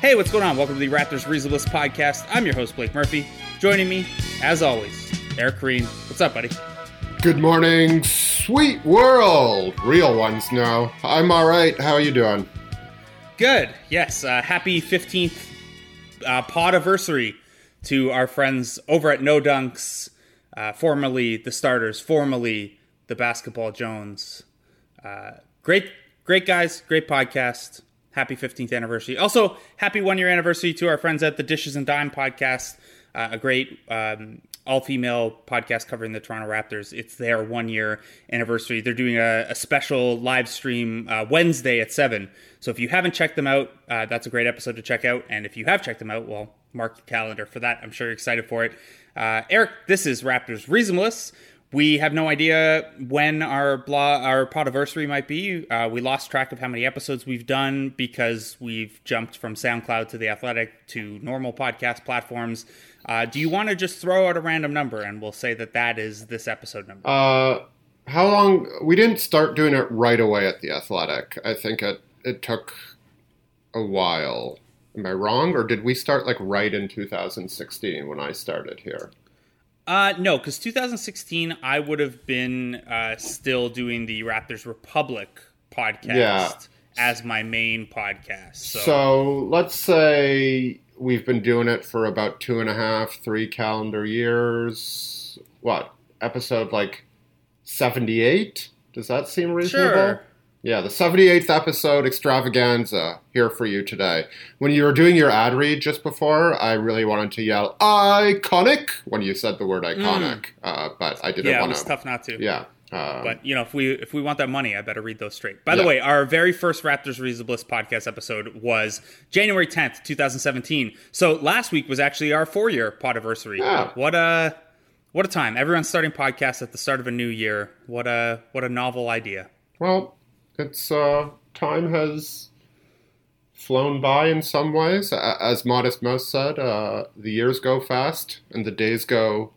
Hey, what's going on? Welcome to the Raptors Reasonableness Podcast. I'm your host, Blake Murphy. Joining me, as always, Eric Koreen. What's up, buddy? Good morning, sweet world. Real ones now. I'm all right. How are you doing? Good. Yes. Uh, happy 15th uh, pod anniversary to our friends over at No Dunks, uh, formerly the starters, formerly the Basketball Jones. Uh, great, great guys, great podcast. Happy 15th anniversary. Also, happy one year anniversary to our friends at the Dishes and Dime podcast, uh, a great um, all female podcast covering the Toronto Raptors. It's their one year anniversary. They're doing a, a special live stream uh, Wednesday at 7. So if you haven't checked them out, uh, that's a great episode to check out. And if you have checked them out, well, mark your calendar for that. I'm sure you're excited for it. Uh, Eric, this is Raptors Reasonableness. We have no idea when our blog, our podiversary might be. Uh, we lost track of how many episodes we've done because we've jumped from SoundCloud to The Athletic to normal podcast platforms. Uh, do you want to just throw out a random number and we'll say that that is this episode number? Uh, how long? We didn't start doing it right away at The Athletic. I think it, it took a while. Am I wrong? Or did we start like right in 2016 when I started here? Uh, no, because 2016, I would have been uh, still doing the Raptors Republic podcast Yeah. as my main podcast. So, So let's say we've been doing it for about two and a half, three calendar years. What? Episode like 78? Does that seem reasonable? Sure. Yeah, the 78th episode extravaganza here for you today. When you were doing your ad read just before, I really wanted to yell iconic when you said the word iconic, uh, but I didn't Mm. yeah, it want was to. tough not to. Yeah. Um, But you know, if we if we want that money, I better read those straight. By the Yeah. way, our very first Raptors Reasonableness podcast episode was January 10th, 2017. So last week was actually our four year podiversary. Yeah. What a what a time! Everyone's starting podcasts at the start of a new year. What a what a novel idea. Well, it's uh, time has flown by in some ways. As Modest Mouse said, uh, the years go fast and the days go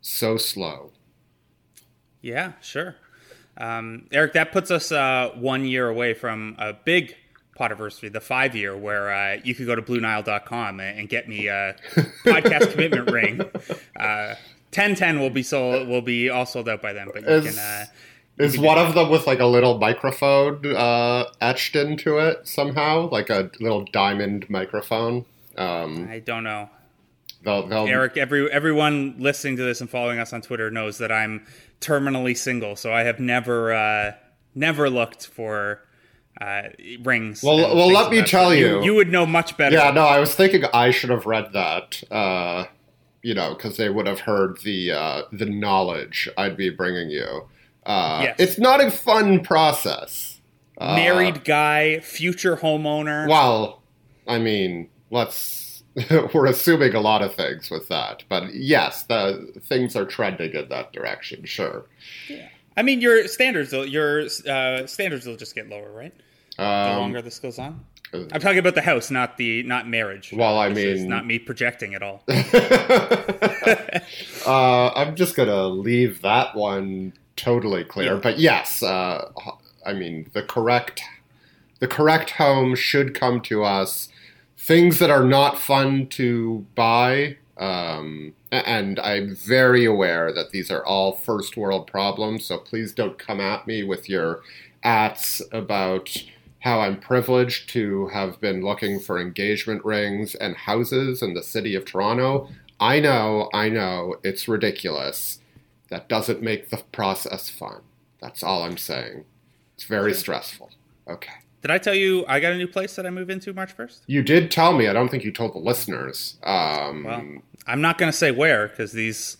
so slow. Yeah, sure. Um, Eric, that puts us uh, one year away from a big podiversary, the five year, where uh, you could go to BlueNile.com and, and get me a podcast commitment ring. Uh, 1010 will be sold, will be all sold out by then, but you Is- can. Is one of them with like a little microphone uh, etched into it somehow, like a little diamond microphone? Um, I don't know. they'll, they'll, Eric, every everyone listening to this and following us on Twitter knows that I'm terminally single, so I have never uh, never looked for uh, rings. Well, well, let me tell you. you would know much better. Yeah, no, I was thinking I should have read that. Uh, you know, because they would have heard the uh, the knowledge I'd be bringing you. Uh, Yes. It's not a fun process. Uh, married guy, future homeowner. Well, I mean, let's. we're assuming a lot of things with that, but yes, the things are trending in that direction. Sure. I mean, your standards, will- your uh, standards will just get lower, right? The Um, longer this goes on. I'm talking about the house, not the not marriage. Well, I This is mean- not me projecting at all. uh, I'm just gonna leave that one totally clear. Yeah. But yes, uh, I mean the correct the correct home should come to us. Things that are not fun to buy, um, and I'm very aware that these are all first world problems. So please don't come at me with your ats about how I'm privileged to have been looking for engagement rings and houses in the city of Toronto. I know, I know, it's ridiculous. That doesn't make the process fun. That's all I'm saying. It's very stressful. Okay. Did I tell you I got a new place that I move into March 1st? You did tell me. I don't think you told the listeners. Um, Well, I'm not going to say where because these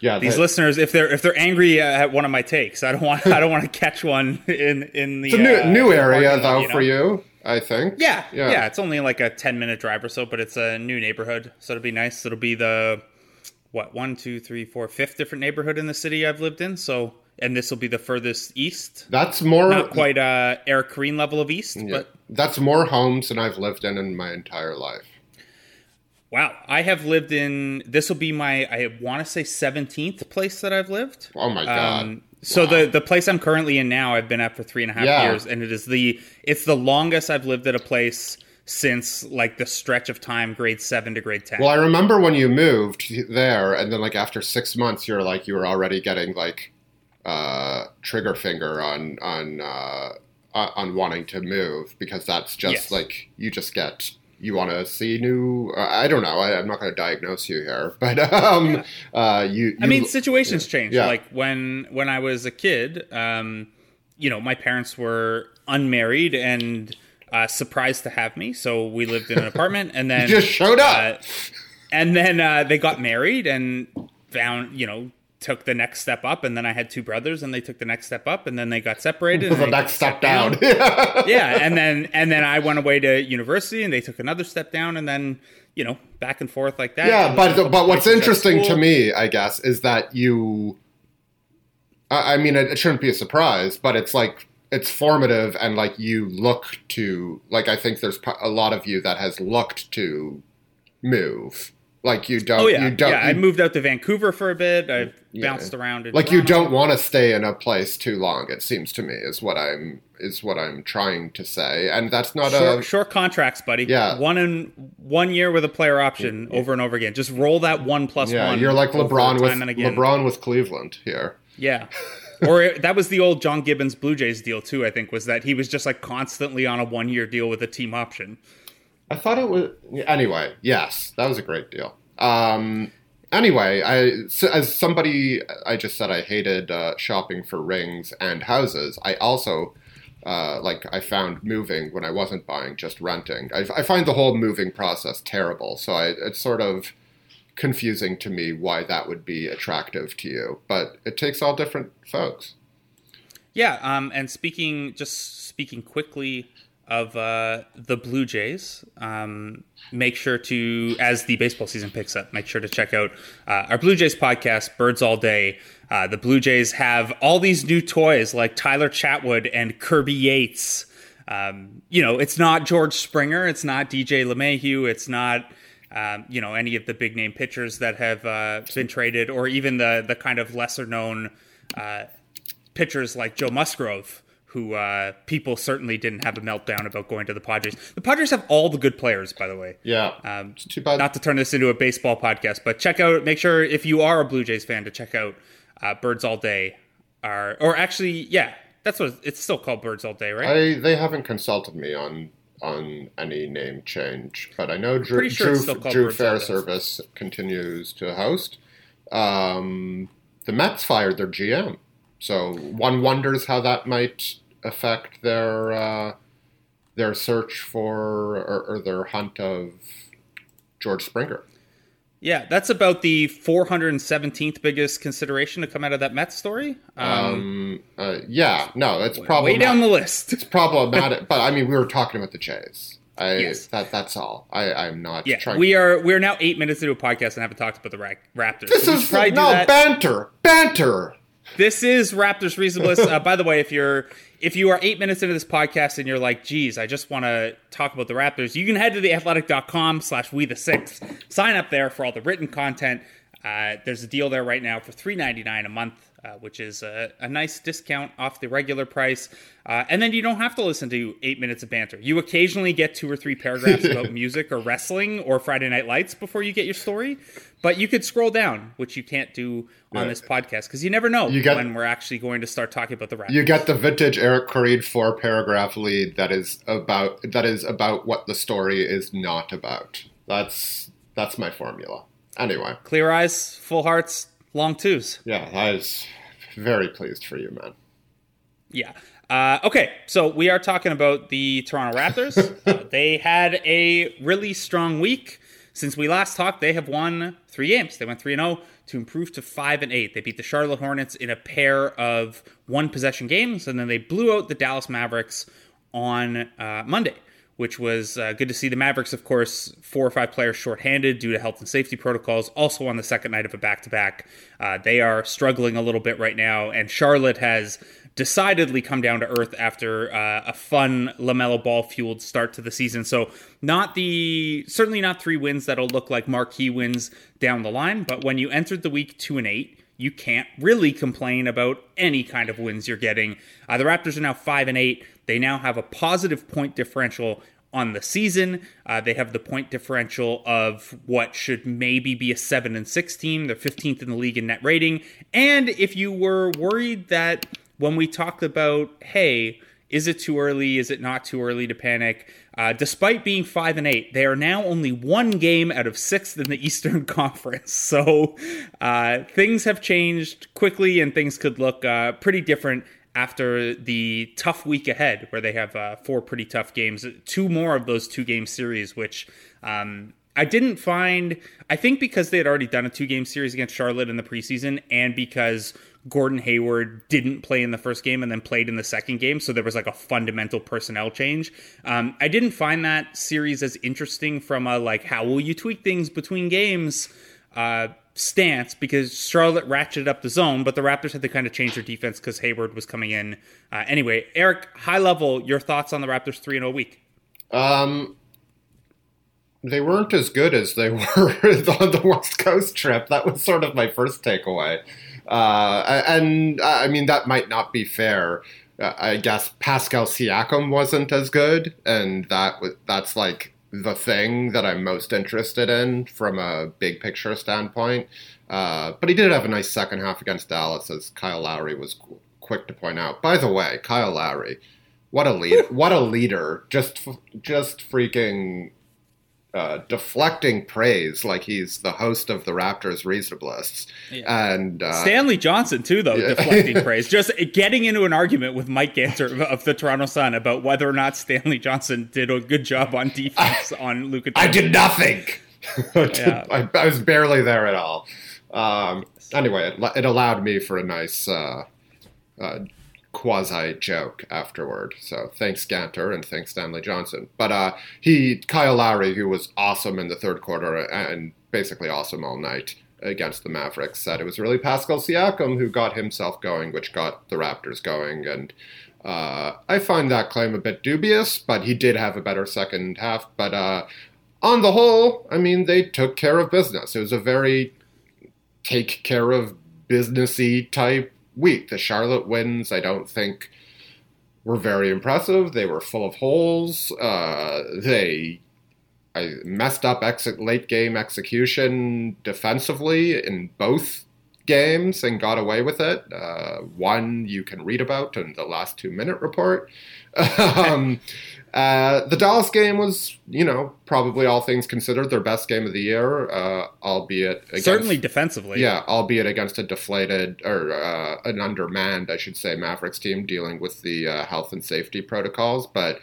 Yeah, these that- listeners, if they're if they're angry at one of my takes, I don't want I don't want to catch one in in the new, uh, new area though you know? for you, I think. Yeah, Yeah. yeah, It's only like a ten minute drive or so, but it's a new neighborhood, so it'll be nice. It'll be the what one, two, three, four, fifth different neighborhood in the city I've lived in. So, and this will be the furthest east. That's more Not quite uh, Eric Koreen level of east, yeah, but that's more homes than I've lived in in my entire life. wow, I have lived in. This will be my I want to say seventeenth place that I've lived. Oh my god. Um, so the the place I'm currently in now, I've been at for three and a half Yeah. years, and it is the it's the longest I've lived at a place since like the stretch of time grade seven to grade ten. Well, I remember when you moved there, and then like after six months, you're like you were already getting like uh, trigger finger on on uh, on on wanting to move because that's just Yes. like you just get you want to see new. Uh, I don't know. I, I'm not going to diagnose you here, but um, uh, you, you. I mean, situations change. Yeah. Like when when I was a kid, um, you know, my parents were unmarried and uh, surprised to have me, so we lived in an apartment, and then just showed up. uh, and then uh, they got married and found, you know, took the next step up, and then I had two brothers, and they took the next step up, and then they got separated. and the next step down. yeah, and then and then I went away to university, and they took another step down, and then you know back and forth like that. yeah, but but what's interesting to me, I guess, is that you. I I mean, it, it shouldn't be a surprise, but it's like it's formative, and like you look to, like I think there's a lot of you that has looked to move. Like you don't, Oh yeah, you don't, yeah. I moved out to Vancouver for a bit. I've Yeah. bounced around. Like you don't want to stay in a place too long. It seems to me is what I'm is what I'm trying to say, and that's not Short, a short contracts, buddy. Yeah. one in one year with a player option over and over again. Just roll that one plus yeah. one. You're like LeBron with time and again. LeBron with Cleveland here. Yeah. or it, that was the old John Gibbons Blue Jays deal too. I think was that he was just like constantly on a one year deal with a team option. I thought it was anyway. Yes, that was a great deal. Um, anyway, I as somebody I just said I hated uh, shopping for rings and houses. I also uh, like I found moving when I wasn't buying, just renting. I, I find the whole moving process terrible. So I, it's sort of confusing to me why that would be attractive to you. But it takes all different folks. Yeah, um, and speaking just speaking quickly of uh, the Blue Jays, um, make sure to as the baseball season picks up, make sure to check out uh, our Blue Jays podcast, Birds All Day. Uh, the Blue Jays have all these new toys like Tyler Chatwood and Kirby Yates. Um, you know, it's not George Springer, it's not DJ LeMahieu, it's not um, you know any of the big name pitchers that have uh, been traded, or even the the kind of lesser known uh, pitchers like Joe Musgrove, who uh, people certainly didn't have a meltdown about going to the Padres. The Padres have all the good players, by the way. Yeah, Um, it's too bad. Not to turn this into a baseball podcast, but check out. Make sure if you are a Blue Jays fan to check out uh, Birds All Day. Are or actually, yeah, that's what it's still called. Birds All Day, right? I they haven't consulted me on on any name change, but I know Drew, sure Drew, it's still called Drew Day. Fairservice continues to host. Um, the Mets fired their GM, so one wonders how that might affect their uh, their search for or, or their hunt of George Springer. Yeah, that's about the 417th biggest consideration to come out of that Mets story. Um, Um, uh, yeah, no, it's way down the list. it's problematic, but I mean, we were talking about the Jays. I, Yes. that that's all. I, I'm not Yeah, trying. we are we are now eight minutes into a podcast and haven't talked about the Ra- Raptors. This So is probably no banter, banter. This is Raptors Reasonableness. Uh, by the way, if you're if you are eight minutes into this podcast and you're like, geez, I just want to talk about the Raptors, you can head to theathletic.com slash we the sixth. Sign up there for all the written content. Uh, there's a deal there right now for three ninety nine a month. Uh, which is a, a nice discount off the regular price. Uh, and then you don't have to listen to eight minutes of banter. You occasionally get two or three paragraphs about music or wrestling or Friday Night Lights before you get your story. But you could scroll down, which you can't do on Yeah. this podcast because you never know You when we're actually going to start talking about the Raptors. You get the vintage Eric Koreen four paragraph lead that is about that is about what the story is not about. That's that's my formula. Anyway, Clear eyes, full hearts, long twos. yeah, I was very pleased for you, man. Yeah. Uh, okay, so we are talking about the Toronto Raptors. Uh, they had a really strong week. Since we last talked, they have won three games. They went 3 0, to improve to five and eight. They beat the Charlotte Hornets in a pair of one possession games, and then they blew out the Dallas Mavericks on uh, Monday which was uh, good to see. The Mavericks, of course, four or five players shorthanded due to health and safety protocols. Also on the second night of a back to back, they are struggling a little bit right now, and Charlotte has decidedly come down to earth after uh, a fun LaMelo Ball fueled start to the season. So not the certainly not three wins that'll look like marquee wins down the line, but when you entered the week two and eight you can't really complain about any kind of wins you're getting. Uh, the Raptors are now five and eight. They now have a positive point differential on the season. Uh, they have the point differential of what should maybe be a seven and six team. They're 15th in the league in net rating. And if you were worried that when we talked about, hey, is it too early? Is it not too early to panic? Uh, despite being five and eight, they are now only one game out of sixth in the Eastern Conference. So uh, things have changed quickly, and things could look uh, pretty different after the tough week ahead, where they have uh, four pretty tough games. Two more of those two game series, which um, I didn't find. I think because they had already done a two game series against Charlotte in the preseason, and because Gordon Hayward didn't play in the first game and then played in the second game, so there was like a fundamental personnel change. Um, I didn't find that series as interesting from a like how will you tweak things between games uh, stance because Charlotte ratcheted up the zone, but the Raptors had to kind of change their defense because Hayward was coming in. Uh, anyway, Eric, high level, your thoughts on the Raptors three and a week? Um, they weren't as good as they were on the West Coast trip. That was sort of my first takeaway. Uh, and I mean, that might not be fair. Uh, I guess Pascal Siakam wasn't as good, and that that's like the thing that I'm most interested in from a big picture standpoint. Uh, but he did have a nice second half against Dallas, as Kyle Lowry was quick to point out. By the way, Kyle Lowry, what a lead, what a leader! Just just freaking uh, deflecting praise like he's the host of the Raptors Reasonableness. Yeah. And uh, Stanley Johnson too, though yeah. deflecting praise, just getting into an argument with Mike Ganter of the Toronto Sun about whether or not Stanley Johnson did a good job on defense I, on Luka. I did nothing. yeah. I, I, was barely there at all. Um, anyway, it, it, allowed me for a nice. Uh, uh, quasi joke afterward. So thanks Ganter and thanks Stanley Johnson. But uh, he Kyle Lowry, who was awesome in the third quarter and basically awesome all night against the Mavericks, said it was really Pascal Siakam who got himself going, which got the Raptors going. And uh, I find that claim a bit dubious, but he did have a better second half. But uh, on the whole, I mean, they took care of business. It was a very take care of businessy type week. The Charlotte wins, I don't think, were very impressive. They were full of holes. Uh, they I messed up ex- late game execution defensively in both games and got away with it. Uh, one you can read about in the last two minute report. um, uh, the Dallas game was, you know, probably all things considered, their best game of the year, uh, albeit against, certainly defensively. Yeah, albeit against a deflated or uh, an undermanned, I should say, Mavericks team dealing with the uh, health and safety protocols. But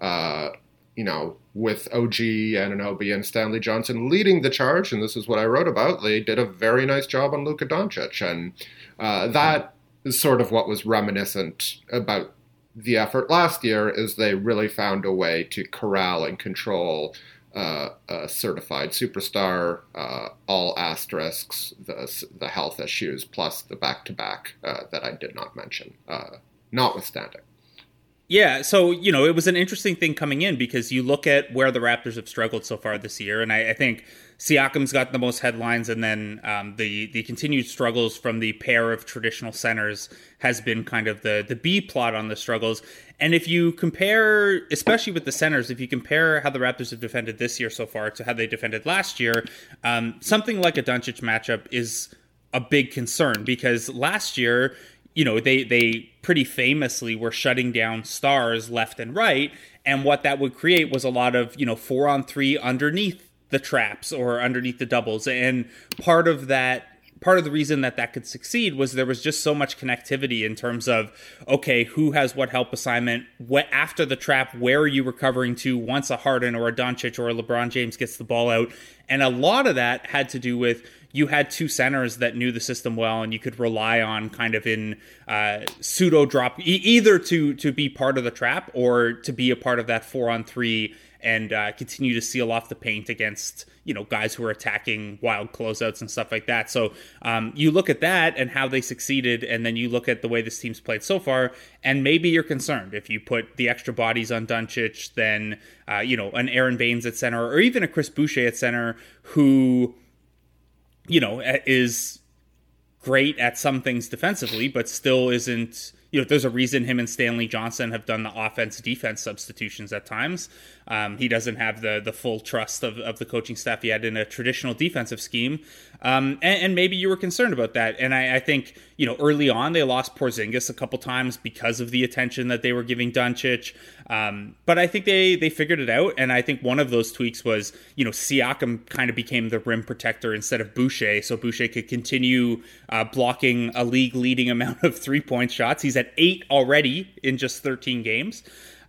uh, you know, with OG and Anunoby and Stanley Johnson leading the charge, and this is what I wrote about, they did a very nice job on Luka Doncic, and that is sort of what was reminiscent about the effort last year is they really found a way to corral and control uh, a certified superstar, uh, all asterisks, the, the health issues, plus the back to back that I did not mention, uh, notwithstanding. Yeah, so you know it was an interesting thing coming in because you look at where the Raptors have struggled so far this year, and I, I think Siakam's got the most headlines, and then um, the the continued struggles from the pair of traditional centers has been kind of the the B plot on the struggles. And if you compare, especially with the centers, if you compare how the Raptors have defended this year so far to how they defended last year, um, something like a Doncic matchup is a big concern because last year you know they they pretty famously were shutting down stars left and right and what that would create was a lot of you know four on three underneath the traps or underneath the doubles. And part of that part of the reason that that could succeed was there was just so much connectivity in terms of okay who has what help assignment? What after the trap where are you recovering to once a Harden or a Doncic or a LeBron James gets the ball out? And a lot of that had to do with you had two centers that knew the system well, and you could rely on kind of in uh, pseudo drop e- either to to be part of the trap or to be a part of that four on three and uh, continue to seal off the paint against you know guys who are attacking wild closeouts and stuff like that. So um, you look at that and how they succeeded, and then you look at the way this team's played so far, and maybe you're concerned if you put the extra bodies on Doncic, then uh, you know an Aron Baynes at center, or even a Chris Boucher at center, who you know is great at some things defensively, but still isn't you know, there's a reason him and Stanley Johnson have done the offense defense substitutions at times. Um, he doesn't have the the full trust of, of the coaching staff yet in a traditional defensive scheme. Um, and, and, maybe you were concerned about that. And I, I, think, you know, early on they lost Porzingis a couple times because of the attention that they were giving Doncic. Um, but I think they they figured it out. And I think one of those tweaks was, you know, Siakam kind of became the rim protector instead of Boucher, so Boucher could continue uh, blocking a league leading amount of three point shots. He's at eight already in just 13 games.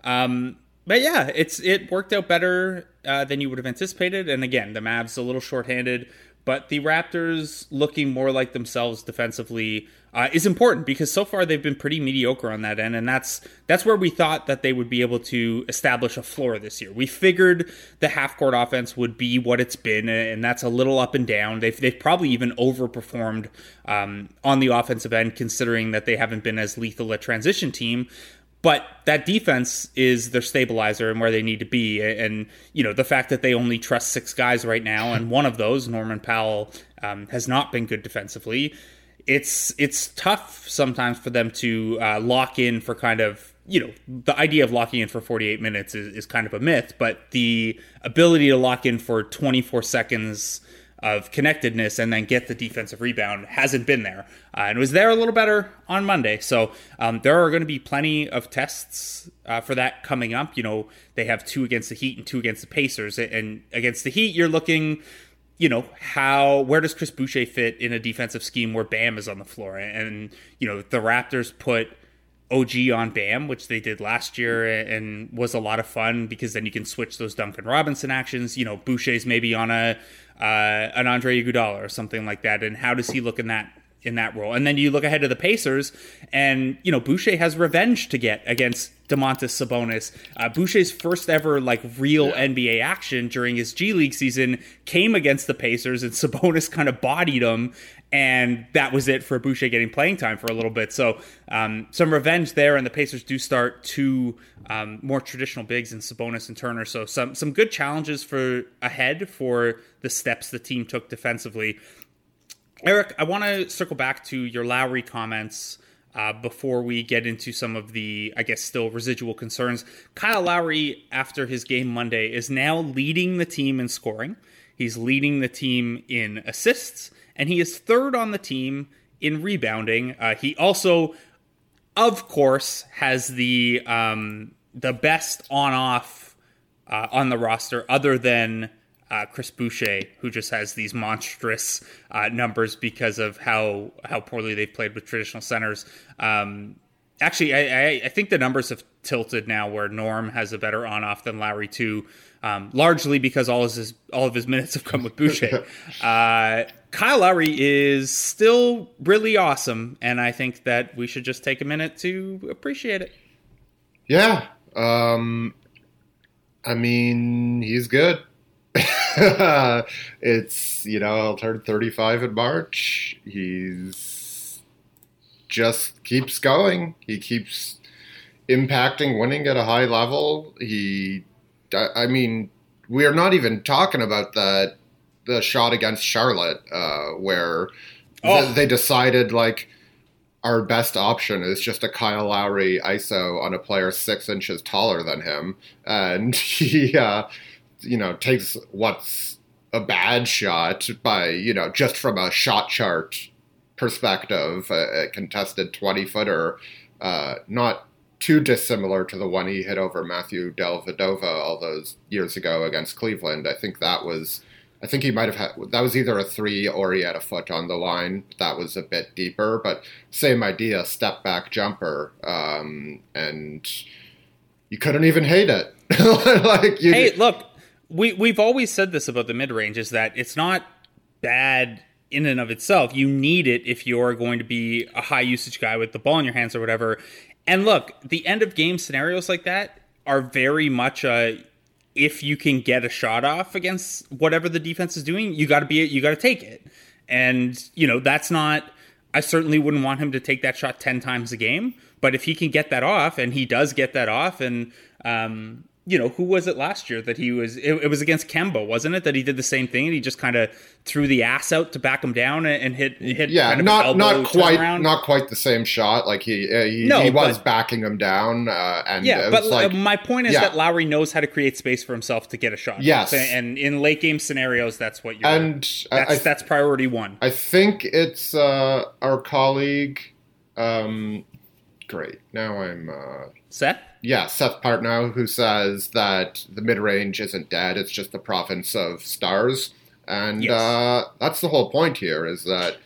Um, but yeah, it's it worked out better uh, than you would have anticipated. And again, the Mavs a little shorthanded. But the Raptors looking more like themselves defensively uh, is important because so far they've been pretty mediocre on that end, and that's that's where we thought that they would be able to establish a floor this year. We figured the half court offense would be what it's been, and that's a little up and down. They've they've probably even overperformed um, on the offensive end, considering that they haven't been as lethal a transition team. But that defense is their stabilizer and where they need to be. And, you know, the fact that they only trust six guys right now, and one of those, Norman Powell, um, has not been good defensively. It's it's tough sometimes for them to uh, lock in for kind of you know the idea of locking in for 48 minutes is, is kind of a myth, but the ability to lock in for 24 seconds of connectedness and then get the defensive rebound hasn't been there. Uh, and was there a little better on Monday. So um, there are going to be plenty of tests uh, for that coming up. You know, they have two against the Heat and two against the Pacers. And against the Heat, you're looking, you know, how, where does Chris Boucher fit in a defensive scheme where Bam is on the floor? And, you know, the Raptors put OG on Bam, which they did last year and was a lot of fun because then you can switch those Duncan Robinson actions. You know, Boucher's maybe on a uh, an Andre Iguodala or something like that, and how does he look in that in that role? And then you look ahead to the Pacers, and you know Boucher has revenge to get against Domantas Sabonis. Uh, Boucher's first ever like real yeah. NBA action during his G League season came against the Pacers, and Sabonis kind of bodied him, and that was it for Boucher getting playing time for a little bit. So um, some revenge there, and the Pacers do start two um, more traditional bigs in Sabonis and Turner. So some some good challenges for ahead for the steps the team took defensively. Eric, I want to circle back to your Lowry comments. Uh, before we get into some of the, I guess, still residual concerns, Kyle Lowry, after his game Monday, is now leading the team in scoring. He's leading the team in assists and he is third on the team in rebounding. Uh, he also, of course, has the um, the best on off uh, on the roster, other than uh, Chris Boucher, who just has these monstrous uh, numbers because of how how poorly they've played with traditional centers. Um, actually, I, I, I, think the numbers have tilted now, where Norm has a better on off than Lowry too um, largely because all of his all of his minutes have come with Boucher. uh, Kyle Lowry is still really awesome, and I think that we should just take a minute to appreciate it. Yeah, um, I mean he's good. it's you know he'll turn 35 in March. He's just keeps going. He keeps impacting, winning at a high level. He I mean, we are not even talking about that the shot against Charlotte, uh, where oh. they decided like our best option is just a Kyle Lowry ISO on a player six inches taller than him, and he, uh, you know, takes what's a bad shot by you know just from a shot chart perspective, a, a contested twenty footer, uh, not too dissimilar to the one he hit over Matthew Dellavedova all those years ago against Cleveland. I think that was, I think he might have had, that was either a three or he had a foot on the line. That was a bit deeper, but same idea, step back jumper. Um, and you couldn't even hate it. like you, Hey, look, we, we've always said this about the mid range is that it's not bad in and of itself. You need it if you're going to be a high usage guy with the ball in your hands or whatever. And look, the end of game scenarios like that are very much a if you can get a shot off against whatever the defense is doing, you got to be it. you got to take it. And you know that's not. I certainly wouldn't want him to take that shot ten times a game, but if he can get that off, and he does get that off, and um, you know, who was it last year that he was? It, it, was against Kemba, wasn't it? That he did the same thing and he just kind of threw the ass out to back him down and, and hit hit. Yeah, kind of not not quite turnaround. not quite the same shot. Like he uh, he, no, he was but, backing him down. Uh, and yeah, but like, my point is yeah. that Lowry knows how to create space for himself to get a shot. Yes, and in late game scenarios, that's what you're. And that's, that's priority one. I think it's uh, our colleague. Um, great. Now I'm uh, Seth yeah, Seth Partnow, who says that the mid range isn't dead; it's just the province of stars, and yes. uh, that's the whole point here: is that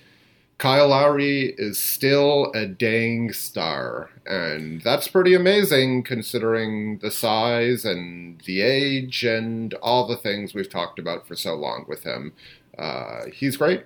Kyle Lowry is still a dang star, and that's pretty amazing considering the size and the age and all the things we've talked about for so long with him. Uh, he's great.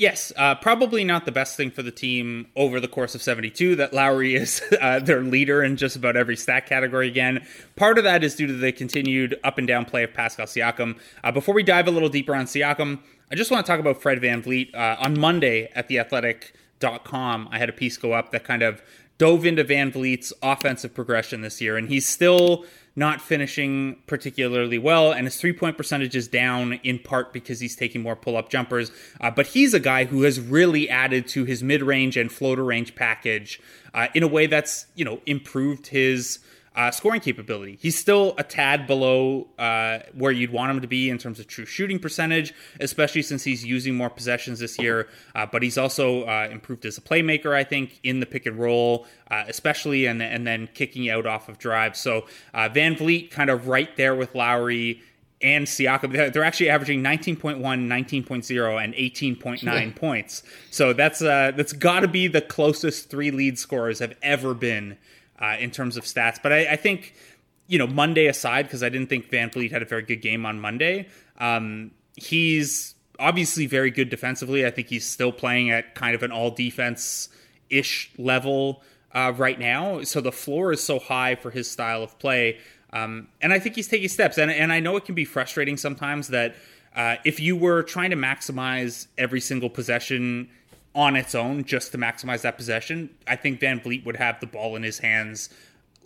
Yes, uh, probably not the best thing for the team over the course of 72 that Lowry is uh, their leader in just about every stat category again. Part of that is due to the continued up and down play of Pascal Siakam. Uh, before we dive a little deeper on Siakam, I just want to talk about Fred VanVleet. Uh, on Monday at theathletic.com, I had a piece go up that kind of dove into Van VanVleet's offensive progression this year, and he's still not finishing particularly well, and his three point percentage is down in part because he's taking more pull up jumpers. Uh, but he's a guy who has really added to his mid range and floater range package uh, in a way that's you know improved his uh, scoring capability. He's still a tad below uh, where you'd want him to be in terms of true shooting percentage, especially since he's using more possessions this year. Uh, but he's also uh, improved as a playmaker, I think, in the pick and roll, uh, especially, and, and then kicking out off of drives. So uh, VanVleet kind of right there with Lowry and Siakam. They're actually averaging 19.1, 19.0, and 18.9 points. So that's uh, that's got to be the closest three lead scorers have ever been uh, in terms of stats. But I, I think, you know, Monday aside, because I didn't think VanVleet had a very good game on Monday, um, he's obviously very good defensively. I think he's still playing at kind of an all defense ish level uh, right now. So the floor is so high for his style of play. Um, and I think he's taking steps. And, and I know it can be frustrating sometimes that uh, if you were trying to maximize every single possession on its own just to maximize that possession, I think VanVleet would have the ball in his hands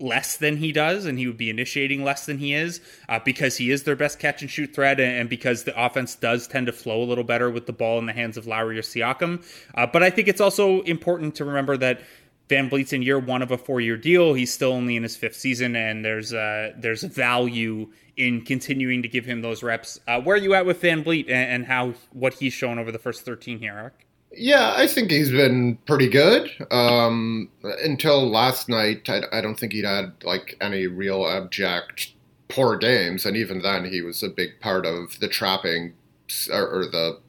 less than he does, and he would be initiating less than he is uh, because he is their best catch and shoot threat, and because the offense does tend to flow a little better with the ball in the hands of Lowry or Siakam. Uh, but I think it's also important to remember that VanVleet's in year one of a four-year deal. He's still only in his fifth season, and there's uh, there's value in continuing to give him those reps. Uh, where are you at with VanVleet and, and how what he's shown over the first 13 here, Eric? Yeah, I think he's been pretty good. Um, until last night, I, I, don't think he'd had like any real abject poor games, and even then, he was a big part of the trapping or, or the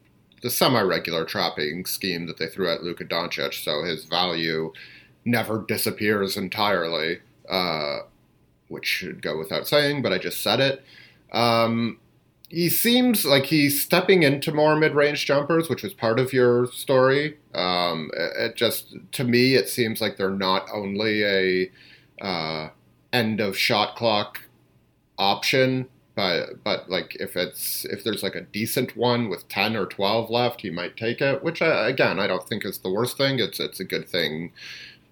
the semi-regular trapping scheme that they threw at Luka Doncic. So his value never disappears entirely, uh, which should go without saying. But I just said it. Um, he seems like he's stepping into more mid-range jumpers, which was part of your story. Um, it, just to me, it seems like they're not only a uh, end of shot clock option, but but like if it's if there's like a decent one with ten or twelve left, he might take it. Which I, uh, again, I don't think is the worst thing. It's it's a good thing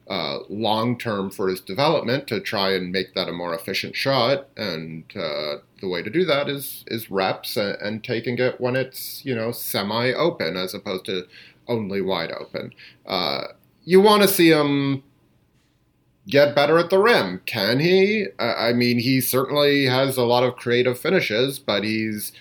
uh, long term for his development to try and make that a more efficient shot. And uh, the way to do that is is reps and, and taking it when it's you know semi open as opposed to only wide open. Uh, you want to see him get better at the rim. Can he? I mean, he certainly has a lot of creative finishes, but he's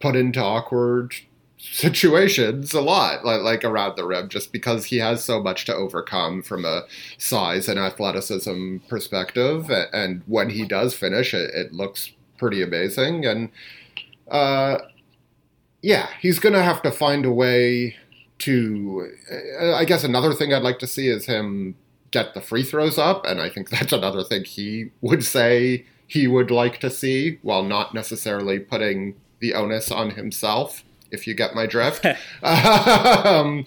put into awkward situations a lot, like, like around the rim, just because he has so much to overcome from a size and athleticism perspective. And when he does finish, it, it looks pretty amazing. And uh, yeah, he's to have to find a way to. Uh, I guess another thing I'd like to see is him get the free throws up, and I think that's another thing he would say he would like to see, while not necessarily putting the onus on himself. If you get my drift. um,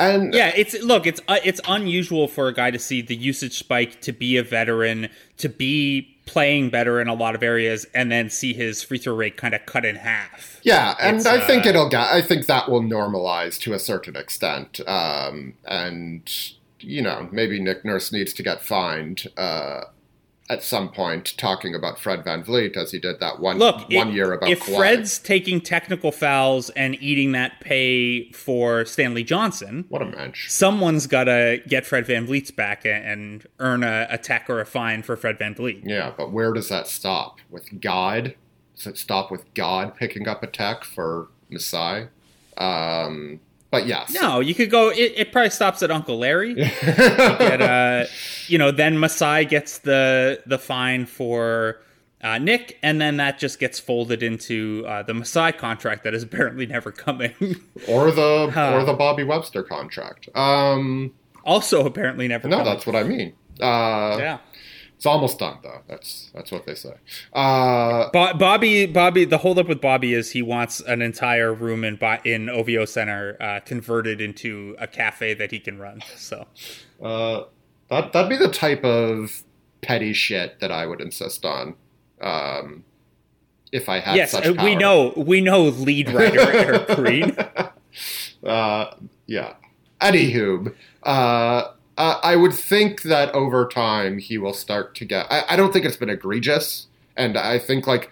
and yeah, it's look, it's uh, it's unusual for a guy to see the usage spike, to be a veteran, to be playing better in a lot of areas, and then see his free throw rate kind of cut in half. Yeah, and it's, I think uh, it'll get. I think that will normalize to a certain extent, um, and you know, maybe Nick Nurse needs to get fined uh, at some point talking about Fred Van VanVleet as he did that one Look, one if, year about if Kawhi. Fred's taking technical fouls and eating that pay for Stanley Johnson, what a mensch. Someone's got to get Fred VanVleet's back and earn a, a tech or a fine for Fred Van VanVleet. Yeah, but where does that stop? With God? Does it stop with God picking up a tech for Masai? Um, but yes. No, you could go. It, it probably stops at Uncle Larry. you, get, uh, you know, then Masai gets the the fine for uh, Nick, and then that just gets folded into uh, the Masai contract that is apparently never coming, or the or the Bobby Webster contract. Um, also apparently never. No, coming. that's what I mean. Uh, yeah. It's almost done though. That's that's what they say. Uh, Bo- Bobby, Bobby, the holdup with Bobby is he wants an entire room in in OVO Center uh, converted into a cafe that he can run. So uh, that that'd be the type of petty shit that I would insist on. Um, if I had yes, such uh, power. we know we know lead writer Eric Koreen. uh, yeah. Anywho, uh, uh, I would think that over time he will start to get. I, I, don't think it's been egregious, and I think like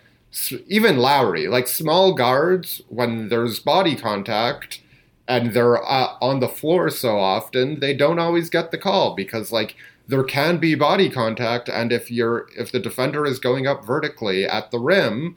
even Lowry, like small guards, when there's body contact and they're uh, on the floor so often, they don't always get the call because like there can be body contact, and if you're if the defender is going up vertically at the rim.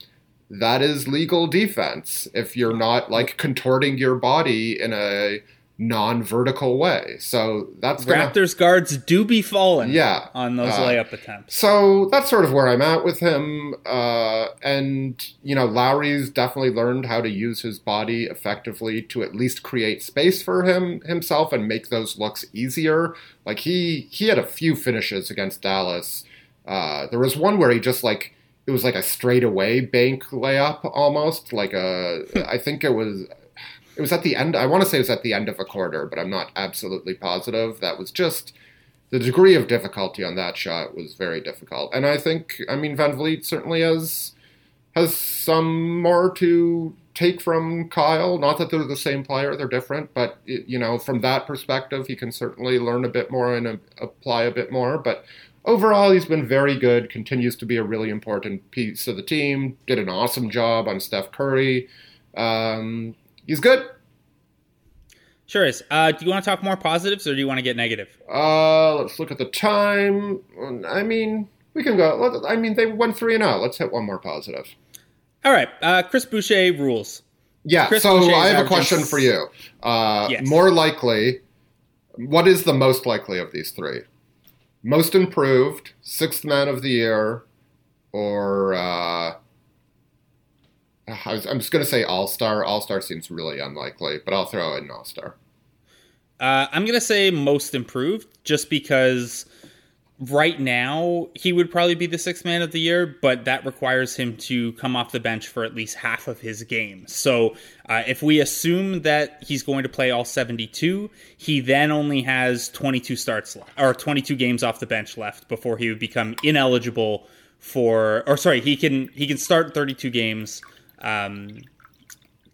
That is legal defense if you're not like contorting your body in a non-vertical way. So that's gonna, Raptors guards do be falling. Yeah, on those uh, layup attempts. So that's sort of where I'm at with him. Uh, and you know, Lowry's definitely learned how to use his body effectively to at least create space for him himself and make those looks easier. Like he he had a few finishes against Dallas. Uh, there was one where he just like it was like a straightaway bank layup almost like a I think it was it was at the end. I want to say it was at the end of a quarter, but I'm not absolutely positive. That was just the degree of difficulty on that shot was very difficult. And I think, I mean, VanVleet certainly has has some more to take from Kyle. Not that they're the same player; they're different. But it, you know, from that perspective, he can certainly learn a bit more and uh, apply a bit more. But overall, he's been very good. Continues to be a really important piece of the team. Did an awesome job on Steph Curry. Um, he's good. Sure is. Uh, do you want to talk more positives or do you want to get negative? Uh, let's look at the time. I mean, we can go. I mean, they went three and out. Let's hit one more positive. All right. Uh, Chris Boucher rules. Yeah. Chris so I have a question for you. Uh, yes. More likely, what is the most likely of these three? Most improved, sixth man of the year, or uh, I was, I'm just going to say All Star. All Star seems really unlikely, but I'll throw in All Star. Uh, I'm going to say most improved just because right now he would probably be the sixth man of the year, but that requires him to come off the bench for at least half of his games. So uh, if we assume that he's going to play all 72, he then only has 22 starts left, or 22 games off the bench left before he would become ineligible for, or sorry, he can he can start 32 games um,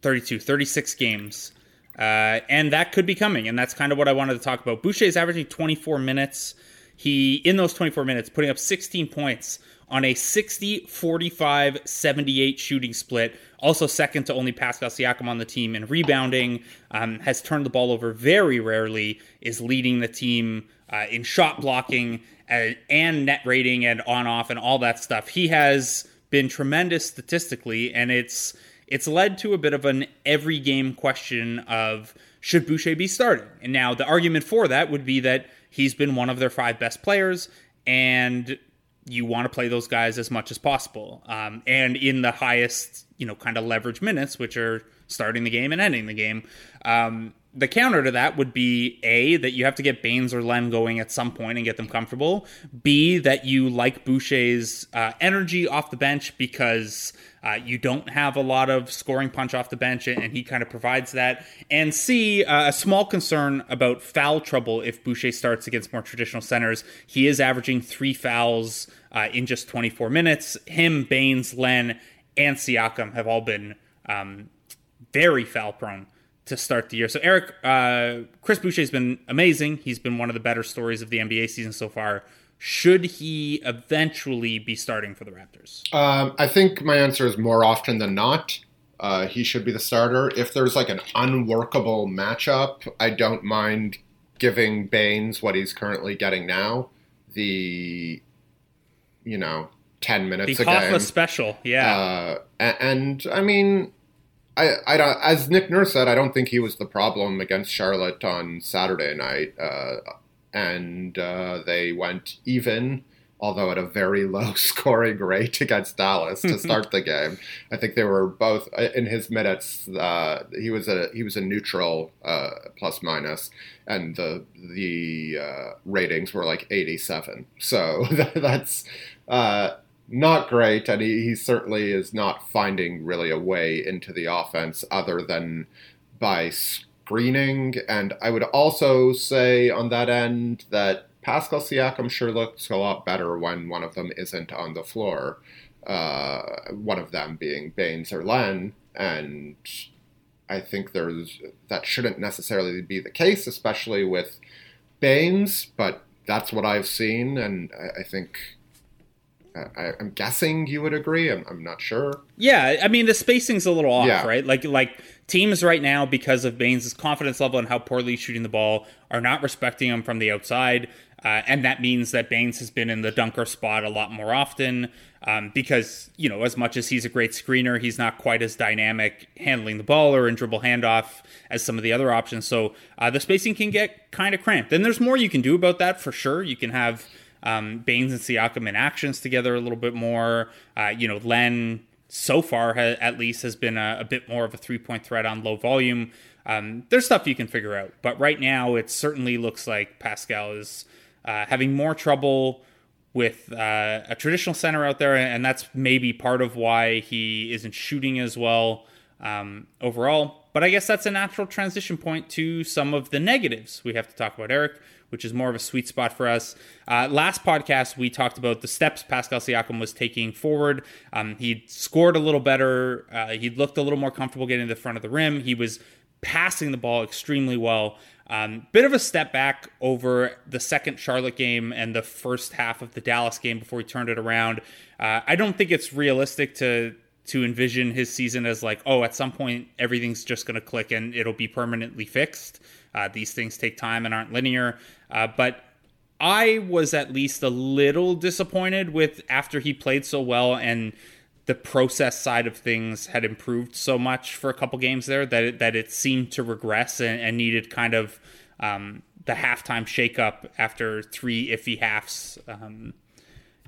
32, 36 games Uh, and that could be coming, and that's kind of what I wanted to talk about. Boucher is averaging 24 minutes. He, in those 24 minutes, putting up 16 points on a 60, 45, 78 shooting split. Also, second to only Pascal Siakam on the team in rebounding. Um, has turned the ball over very rarely. Is leading the team uh, in shot blocking and, uh, and net rating and on off and all that stuff. He has been tremendous statistically, and it's it's led to a bit of an every game question of should Boucher be starting? And now the argument for that would be that he's been one of their five best players, and you want to play those guys as much as possible. Um, and in the highest, you know, kind of leverage minutes, which are starting the game and ending the game. Um, the counter to that would be A, that you have to get Baynes or Len going at some point and get them comfortable. B, that you like Boucher's uh, energy off the bench because uh, you don't have a lot of scoring punch off the bench and he kind of provides that. And C, uh, a small concern about foul trouble if Boucher starts against more traditional centers. He is averaging three fouls uh, in just 24 minutes. Him, Baynes, Len, and Siakam have all been um, very foul prone to start the year. So Eric, uh, Chris Boucher has been amazing. He's been one of the better stories of the NBA season so far. Should he eventually be starting for the Raptors? Um, I think my answer is more often than not. Uh, he should be the starter. If there's like an unworkable matchup, I don't mind giving Baynes what he's currently getting now. The, you know, 10 minutes the a game. special, yeah. Uh, and, and I mean, I, I don't, as Nick Nurse said, I don't think he was the problem against Charlotte on Saturday night. Uh, and uh, they went even, although at a very low scoring rate against Dallas to start the game. I think they were both uh, in his minutes. Uh, he was a he was a neutral uh, plus minus, and the the uh, ratings were like eighty seven. So that's not great, and he, he certainly is not finding really a way into the offense other than by screening. And I would also say on that end that Pascal Siakam sure looks a lot better when one of them isn't on the floor. Uh, one of them being Baynes or Len, and I think there's that shouldn't necessarily be the case, especially with Baynes. But that's what I've seen, and I, I think I, am guessing you would agree. I'm, I'm, not sure. Yeah, I mean the spacing's a little off, yeah. right? Like like teams right now because of Baynes' confidence level and how poorly he's shooting the ball are not respecting him from the outside, uh, and that means that Baynes has been in the dunker spot a lot more often. Um, because you know, as much as he's a great screener, he's not quite as dynamic handling the ball or in dribble handoff as some of the other options. So uh, the spacing can get kind of cramped. And there's more you can do about that for sure. You can have um, Baynes and Siakam in actions together a little bit more. Uh, you know, Len so far ha- at least has been a, a, bit more of a three point threat on low volume. Um, there's stuff you can figure out, but right now it certainly looks like Pascal is uh, having more trouble with uh, a traditional center out there, and that's maybe part of why he isn't shooting as well um, overall. But I guess that's a natural transition point to some of the negatives we have to talk about, Eric which is more of a sweet spot for us. Uh, last podcast, we talked about the steps Pascal Siakam was taking forward. Um, he scored a little better. Uh, he looked a little more comfortable getting to the front of the rim. He was passing the ball extremely well. Um, bit of a step back over the second Charlotte game and the first half of the Dallas game before he turned it around. Uh, I don't think it's realistic to to envision his season as like, oh, at some point everything's just going to click and it'll be permanently fixed. Uh, these things take time and aren't linear. Uh, but I was at least a little disappointed with after he played so well and the process side of things had improved so much for a couple games there that it, that it seemed to regress and, and needed kind of um, the halftime shakeup after three iffy halves. Um,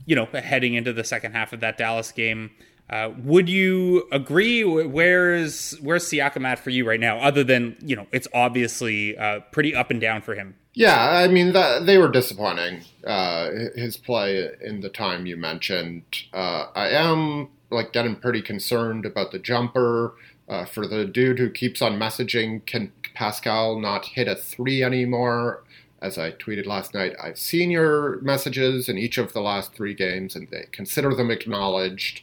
you know, heading into the second half of that Dallas game. Uh, would you agree? Where's where's Siakam at for you right now? Other than you know, it's obviously uh, pretty up and down for him. Yeah, I mean that, they were disappointing. Uh, his play in the time you mentioned. Uh, I am like getting pretty concerned about the jumper. Uh, for the dude who keeps on messaging, can Pascal not hit a three anymore? As I tweeted last night, I've seen your messages in each of the last three games, and they consider them acknowledged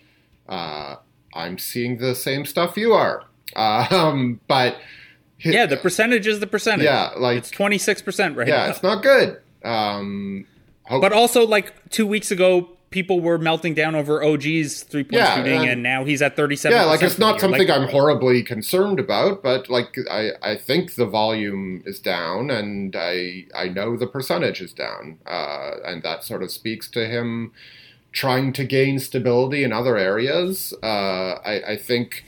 uh, I'm seeing the same stuff you are. Um, but hit- Yeah, the percentage is the percentage. Yeah, like- it's twenty six percent right yeah, now. it's not good. Um, hope- But also, like two weeks ago, people were melting down over OG's three point Yeah, shooting, and- and, now he's at thirty seven. yeah, like it's not something I'm horribly concerned about, but like I, I think the volume is down, and I I know the percentage is down, uh, and that sort of speaks to him trying to gain stability in other areas. Uh, I, I think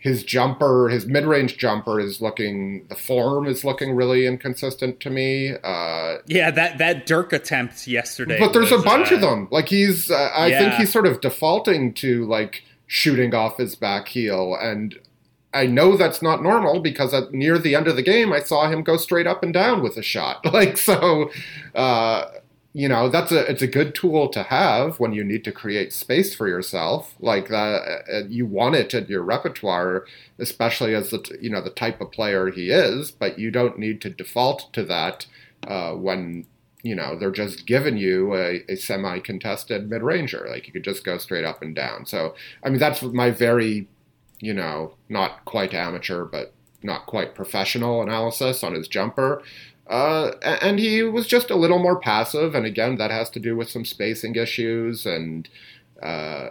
his jumper, his mid-range jumper, is looking. The form is looking really inconsistent to me. Uh, Yeah, that that Dirk attempt yesterday. but there's a bunch uh, of them. Like he's, uh, I think he's sort of defaulting to like shooting off his back heel, and I know that's not normal because at near the end of the game, I saw him go straight up and down with a shot. Like so, uh, you know, that's a it's a good tool to have when you need to create space for yourself. Like that, uh, you want it in your repertoire, especially as the you know the type of player he is. But you don't need to default to that uh, when you know they're just giving you a, a semi-contested mid-ranger like you could just go straight up and down so i mean that's my very you know not quite amateur but not quite professional analysis on his jumper uh, and he was just a little more passive and again that has to do with some spacing issues and uh,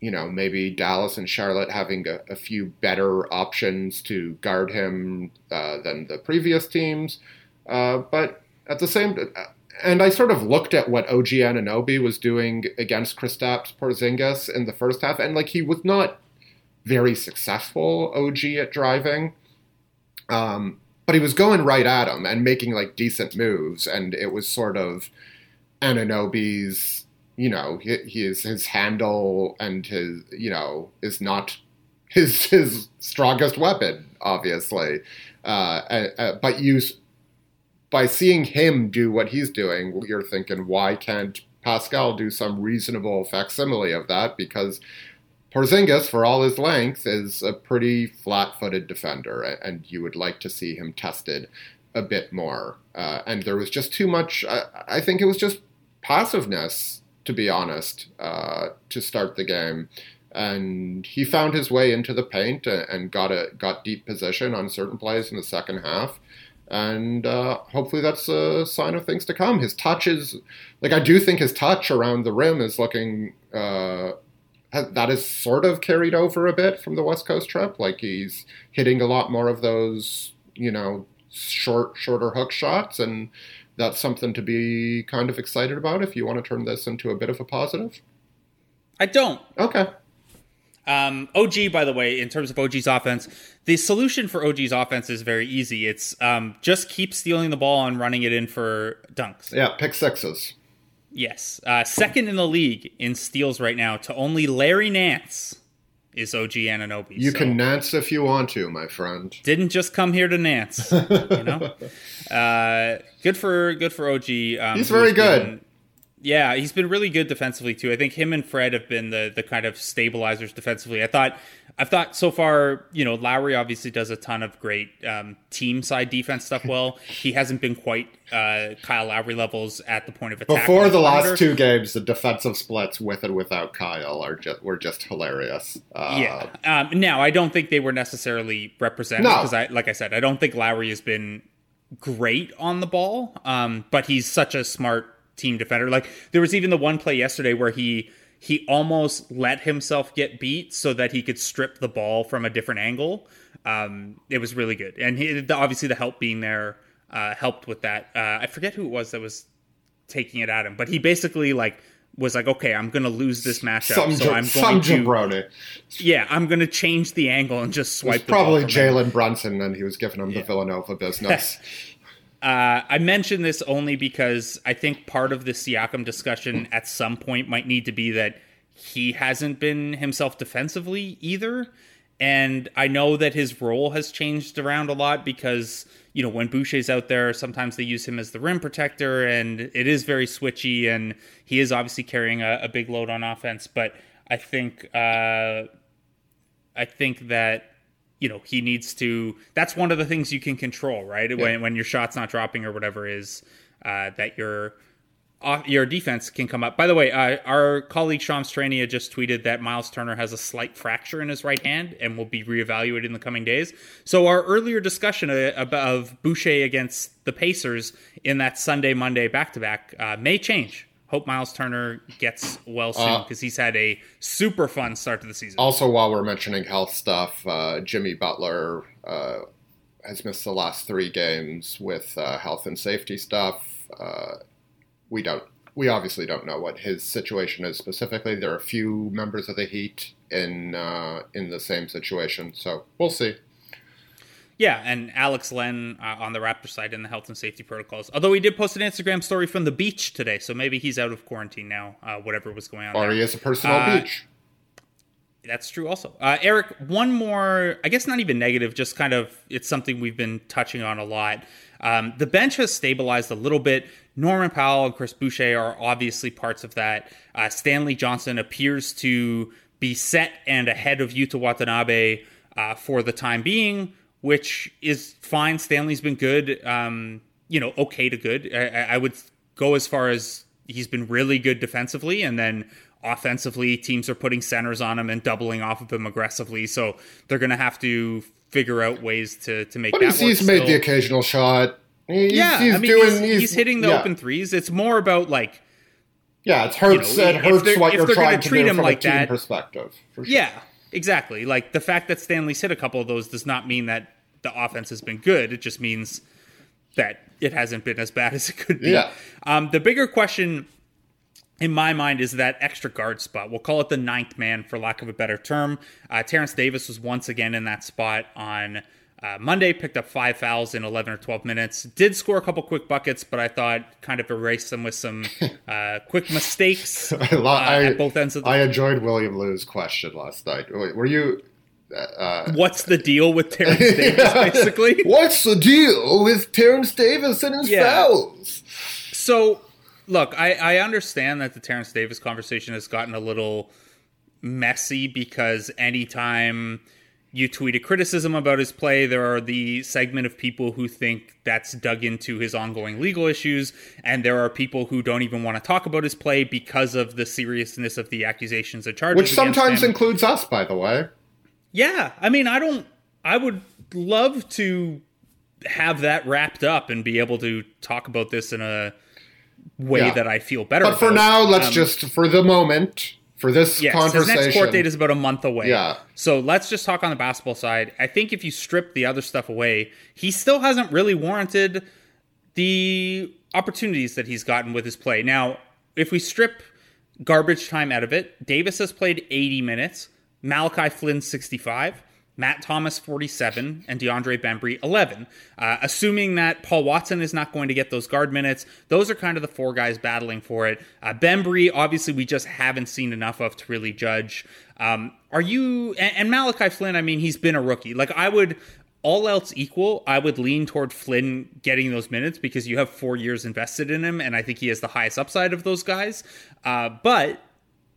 you know maybe dallas and charlotte having a, a few better options to guard him uh, than the previous teams. Uh, but at the same and I sort of looked at what OG Anunoby was doing against Kristaps Porzingis in the first half, and like he was not very successful OG at driving, um, but he was going right at him and making like decent moves, and it was sort of Anunoby's, you know, his his handle and his you know is not his his strongest weapon, obviously, uh, uh, but you by seeing him do what he's doing, you're thinking, why can't Pascal do some reasonable facsimile of that? Because Porzingis, for all his length, is a pretty flat-footed defender, and you would like to see him tested a bit more. Uh, and there was just too much. I, I, think it was just passiveness, to be honest, uh, to start the game. And he found his way into the paint and got a got deep position on certain plays in the second half and uh, hopefully that's a sign of things to come. His touch is like I do think his touch around the rim is looking uh, that is sort of carried over a bit from the West Coast trip. Like he's hitting a lot more of those, you know, short, shorter hook shots, and that's something to be kind of excited about if you want to turn this into a bit of a positive. I don't. Okay. Um, OG, by the way, in terms of OG's offense, the solution for OG's offense is very easy. It's um, just keep stealing the ball and running it in for dunks. Yeah, pick sixes. Yes. Uh, second in the league in steals right now to only Larry Nance is OG Anunoby. You So can Nance if you want to, my friend. didn't just come here to Nance. you know, uh, good for good for OG. Um, He's very good. been- yeah, he's been really good defensively too. I think him and Fred have been the the kind of stabilizers defensively. I thought I've thought so far, you know, Lowry obviously does a ton of great um, team side defense stuff. Well, he hasn't been quite uh, Kyle Lowry levels at the point of attack. Before the last two games, the defensive splits with and without Kyle are just were just hilarious. Uh, Yeah. Um, now, I don't think they were necessarily represented No. because, I, like I said, I don't think Lowry has been great on the ball. Um, but he's such a smart team defender. Like there was even the one play yesterday where he he almost let himself get beat so that he could strip the ball from a different angle. Um, it was really good, and he, the, obviously the help being there uh, helped with that. Uh, I forget who it was that was taking it at him, but he basically like was like, okay, I'm gonna lose this matchup, some so I'm some going to jabroni. yeah, I'm going to change the angle and just swipe the probably. Jalen Brunson, and he was giving him the Villanova business. Uh, I mention this only because I think part of the Siakam discussion at some point might need to be that he hasn't been himself defensively either. And I know that his role has changed around a lot because, you know, when Boucher's out there, sometimes they use him as the rim protector and it is very switchy and he is obviously carrying a, a big load on offense. But I think, uh, I think that you know he needs to that's one of the things you can control right when, when your shot's not dropping or whatever is uh, that you're off, your defense can come up. By the way, uh, our colleague Sean Strania just tweeted that Miles Turner has a slight fracture in his right hand and will be reevaluated in the coming days. So our earlier discussion of, of Boucher against the Pacers in that Sunday Monday back to back may change. Hope Miles Turner gets well soon because uh, he's had a super fun start to the season. Also, while we're mentioning health stuff, uh, Jimmy Butler uh, has missed the last three games with uh, health and safety stuff. Uh, we don't. We obviously don't know what his situation is specifically. There are a few members of the Heat in uh, in the same situation, so we'll see. Yeah, and Alex Len uh, on the Raptor side in the health and safety protocols. Although he did post an Instagram story from the beach today, so maybe he's out of quarantine now. Uh, whatever was going on, or there. he has a personal uh, beach. That's true. Also, uh, Eric, one more. I guess not even negative. Just kind of, it's something we've been touching on a lot. Um, the bench has stabilized a little bit. Norman Powell and Chris Boucher are obviously parts of that. Uh, Stanley Johnson appears to be set and ahead of Yuta Watanabe uh, for the time being, which is fine. Stanley's been good, um, you know, okay to good. I, I would go as far as he's been really good defensively, and then offensively, teams are putting centers on him and doubling off of him aggressively. So they're going to have to figure out ways to to make. But that he's, he's made the occasional shot. He's, yeah, he's I mean, doing, he's, he's, he's hitting the yeah. open threes. It's more about like. Yeah, it hurts. You know, it hurts what you're trying to treat do him from like a team that, perspective. Sure. Yeah, exactly. Like the fact that Stanley's hit a couple of those does not mean that the offense has been good. It just means that it hasn't been as bad as it could be. Yeah. Um, the bigger question in my mind is that extra guard spot. We'll call it the ninth man for lack of a better term. Uh, Terence Davis was once again in that spot on uh, Monday, picked up five fouls in 11 or 12 minutes. Did score a couple quick buckets, but I thought kind of erased them with some uh, quick mistakes I, lo- uh, I, at both ends of the I enjoyed William Lou's question last night. Were you. Uh, What's the deal with Terence Davis, basically? What's the deal with Terence Davis and his Yeah. fouls? So, look, I, I understand that the Terence Davis conversation has gotten a little messy because anytime you tweet a criticism about his play, there are the segment of people who think that's dug into his ongoing legal issues, and there are people who don't even want to talk about his play because of the seriousness of the accusations and charges. Which sometimes includes us, by the way. Yeah, I mean, I don't. I would love to have that wrapped up and be able to talk about this in a way Yeah. that I feel better. But for now, let's Um, just, for the moment, for this Yes, conversation. his next court date is about a month away. Yeah. So let's just talk on the basketball side. I think if you strip the other stuff away, he still hasn't really warranted the opportunities that he's gotten with his play. Now, if we strip garbage time out of it, Davis has played 80 minutes, Malachi Flynn 65. Matt Thomas 47 and DeAndre Bembry 11. Uh, assuming that Paul Watson is not going to get those guard minutes, those are kind of the four guys battling for it. Uh, Bembry, obviously, we just haven't seen enough of to really judge. Um, are you and, and Malachi Flynn? I mean, he's been a rookie. Like I would, all else equal, I would lean toward Flynn getting those minutes because you have four years invested in him, and I think he has the highest upside of those guys. Uh, but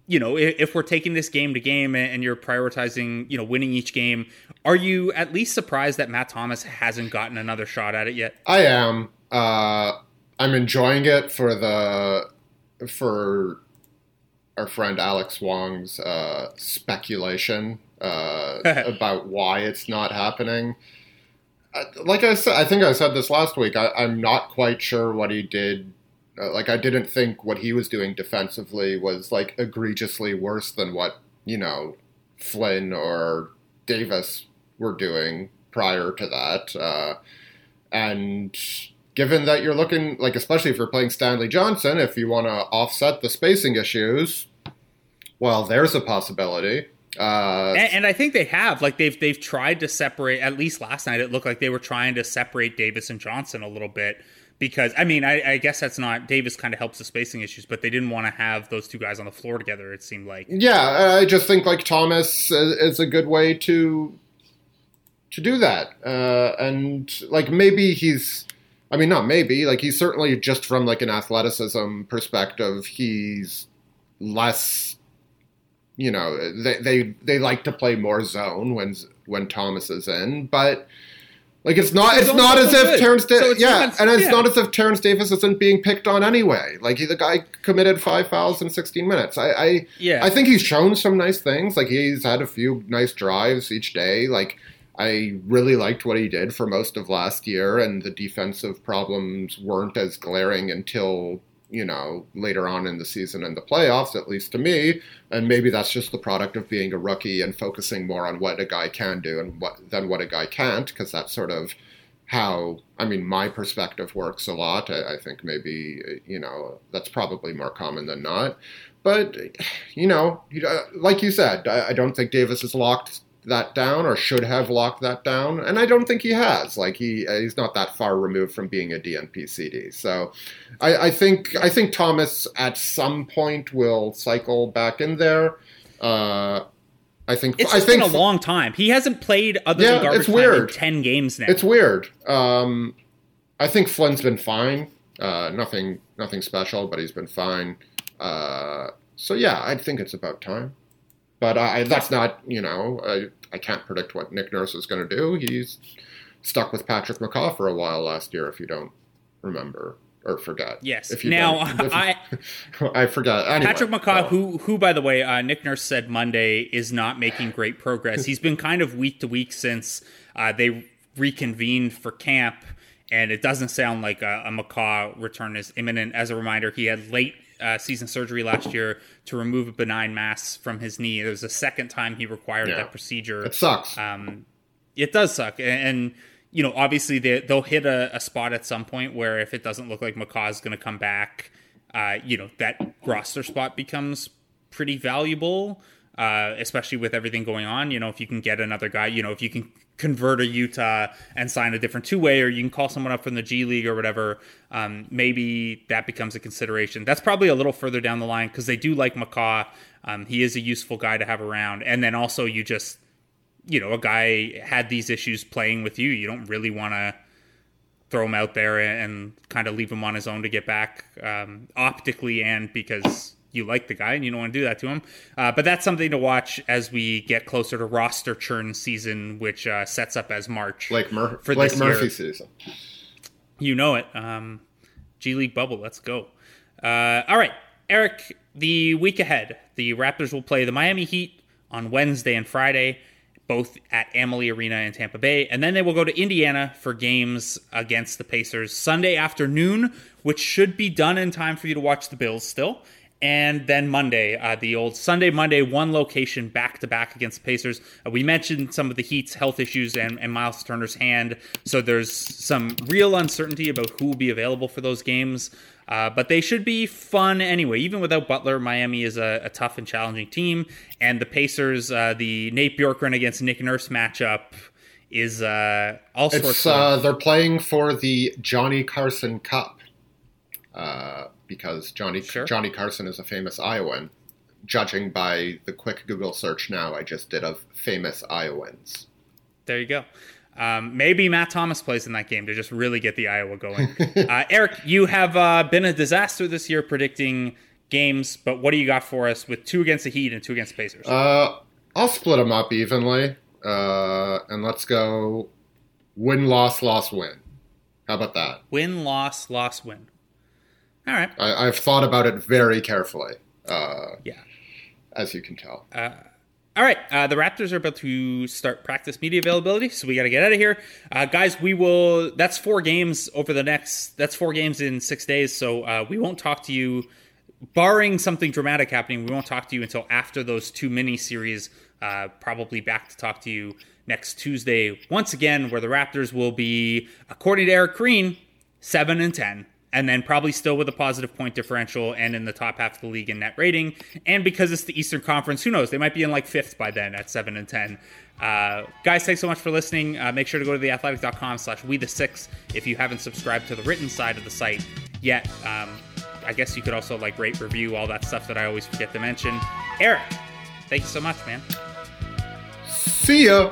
you know, if, we're taking this game to game and you're prioritizing, you know, winning each game, are you at least surprised that Matt Thomas hasn't gotten another shot at it yet? I am. Uh, I'm enjoying it for the for our friend Alex Wong's uh, speculation uh, about why it's not happening. Uh, Like I said, I think I said this last week. I, I'm not quite sure what he did. Uh, like I didn't think what he was doing defensively was like egregiously worse than what you know Flynn or Davis were doing prior to that. Uh, and given that you're looking like, especially if you're playing Stanley Johnson, if you want to offset the spacing issues, well, there's a possibility. Uh, And, and I think they have. Like they've they've tried to separate. At least last night, it looked like they were trying to separate Davis and Johnson a little bit. Because I mean, I, I guess that's not Davis. Kind of helps the spacing issues, but they didn't want to have those two guys on the floor together. It seemed like. yeah, I just think like Thomas is, a good way to to do that, uh, and like maybe he's. I mean, not maybe. Like he's certainly just from like an athleticism perspective, he's less. You know, they they they like to play more zone when when Thomas is in, but Like it's not. It's it's not as if good. Terence. So Da- it's yeah, and it's yeah. not as if Terence Davis isn't being picked on anyway. Like he, the guy committed five fouls in 16 minutes. I, I, Yeah. I think he's shown some nice things. Like he's had a few nice drives each day. Like I really liked what he did for most of last year, and the defensive problems weren't as glaring until you know later on in the season and the playoffs, at least to me. And maybe that's just the product of being a rookie and focusing more on what a guy can do and what than what a guy can't, because that's sort of how I mean my perspective works a lot. I, I think maybe you know that's probably more common than not. But you know, uh, like you said, I, I don't think Davis is locked that down or should have locked that down, and I don't think he has. Like he he's not that far removed from being a DNP CD. So I, I think I think Thomas at some point will cycle back in there. Uh, I think It's I think been a long time. He hasn't played other Yeah, than garbage it's weird. in ten games now. It's weird. Um, I think Flynn's been fine. Uh, nothing, nothing special, but he's been fine. Uh, so yeah, I think it's about time. But I, that's not, you know, I, I can't predict what Nick Nurse is going to do. He's stuck with Patrick McCaw for a while last year, if you don't remember or forget. Yes. If you Now, I- I forgot. Anyway, Patrick McCaw, who who by the way, uh, Nick Nurse said Monday is not making great progress. He's been kind of week to week since uh, they reconvened for camp, and it doesn't sound like a, a McCaw return is imminent. As a reminder, he had late uh, season surgery last year to remove a benign mass from his knee. It was the second time he required Yeah. that procedure. It sucks. Um, it does suck, and, and you know, obviously they, they'll hit a, a spot at some point where if it doesn't look like McCaw's going to come back, uh, you know, that roster spot becomes pretty valuable, uh, especially with everything going on. You know, if you can get another guy, you know, if you can convert a Yuta and sign a different two way, or you can call someone up from the G League or whatever, um, maybe that becomes a consideration. That's probably a little further down the line because they do like McCaw. Um, he is a useful guy to have around, and then also you just you know, a guy had these issues playing with you, you don't really want to throw him out there and, kind of leave him on his own to get back um, optically and because you like the guy and you don't want to do that to him. Uh, but that's something to watch as we get closer to roster churn season, which uh, sets up as March. Blake, Mur- for this Murphy year. season. You know it. Um, G League bubble. Let's go. Uh, all right, Eric. The week ahead, the Raptors will play the Miami Heat on Wednesday and Friday, both at Amalie Arena in Tampa Bay, and then they will go to Indiana for games against the Pacers Sunday afternoon, which should be done in time for you to watch the Bills still. And then Monday, uh, the old Sunday, Monday, one location back to back against the Pacers. Uh, we mentioned some of the Heat's health issues and, and Miles Turner's hand. So there's some real uncertainty about who will be available for those games. Uh, but they should be fun anyway. Even without Butler, Miami is a, a tough and challenging team. And the Pacers, uh, the Nate Bjorkgren against Nick Nurse matchup is uh, all sorts It's of. uh, they're playing for the Johnny Carson Cup uh, because Johnny Sure. Johnny Carson is a famous Iowan. Judging by the quick Google search now I just did of famous Iowans. There you go. Um, maybe Matt Thomas plays in that game to just really get the Iowa going. uh, Eric, you have uh, been a disaster this year predicting games, but what do you got for us with two against the Heat and two against the Pacers? Uh, I'll split them up evenly, uh, and let's go win loss loss win. How about that? win, loss, loss, win. All right. I, I've thought about it very carefully, uh, Yeah. as you can tell. All right, uh, the Raptors are about to start practice media availability, so we got to get out of here, uh, guys. We will. That's four games over the next. That's four games in six days, so uh, we won't talk to you, barring something dramatic happening. We won't talk to you until after those two mini series. Uh, probably back to talk to you next Tuesday once again, where the Raptors will be, according to Eric Koreen, seven and ten and then probably still with a positive point differential and in the top half of the league in net rating. And because it's the Eastern Conference, who knows? They might be in like fifth by then at seven and ten. Uh, guys, thanks so much for listening. Uh, make sure to go to theathletic.com slash we the six if you haven't subscribed to the written side of the site yet. Um, I guess you could also like rate, review, all that stuff that I always forget to mention. Eric, thank you so much, man. See ya.